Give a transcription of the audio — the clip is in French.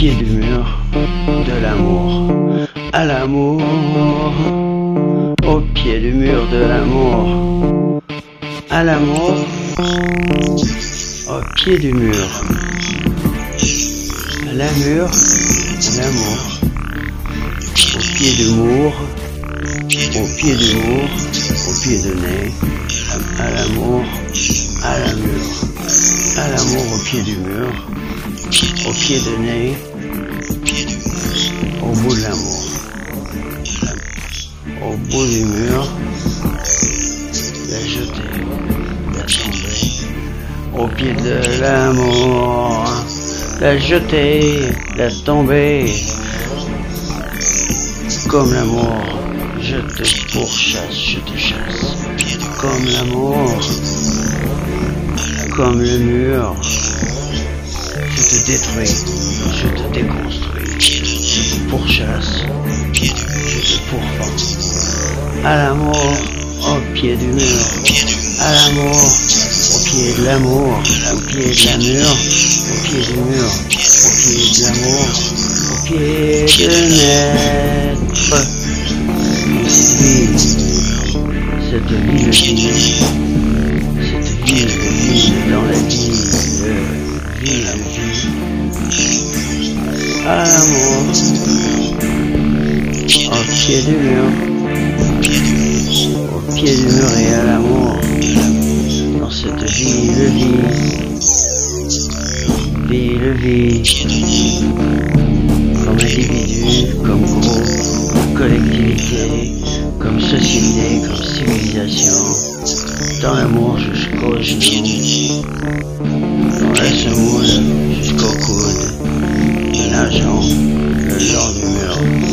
Au pied du mur de l'amour à l'amour au pied du mur de l'amour à l'amour au pied du mur à la mur l'amour au pied du mur au pied du mur au pied de nez à l'amour à l'amour, à l'amour au pied du mur au pied de nez au bout de l'amour, au bout du mur, la jeter, la tomber, au pied de l'amour, la jeter, la tomber, comme l'amour, je te pourchasse, je te chasse, comme l'amour, comme le mur, je te détruis, je te déconstruis, pourchasse, je te pourfends. À l'amour, au pied du mur, à l'amour, au pied de l'amour, au pied de la mur, au pied du mur, au pied de l'amour, au pied de naître. Cette ville, cette ville cette ville dans la ville, ville vie, à l'amour, au pied du mur, au pied du mur et à l'amour, dans cette ville vie, ville vie, comme individu, comme groupe, comme collectivité, comme société, comme civilisation, dans l'amour jusqu'au genou, dans la semoule jusqu'au coude, nageant le long du mur.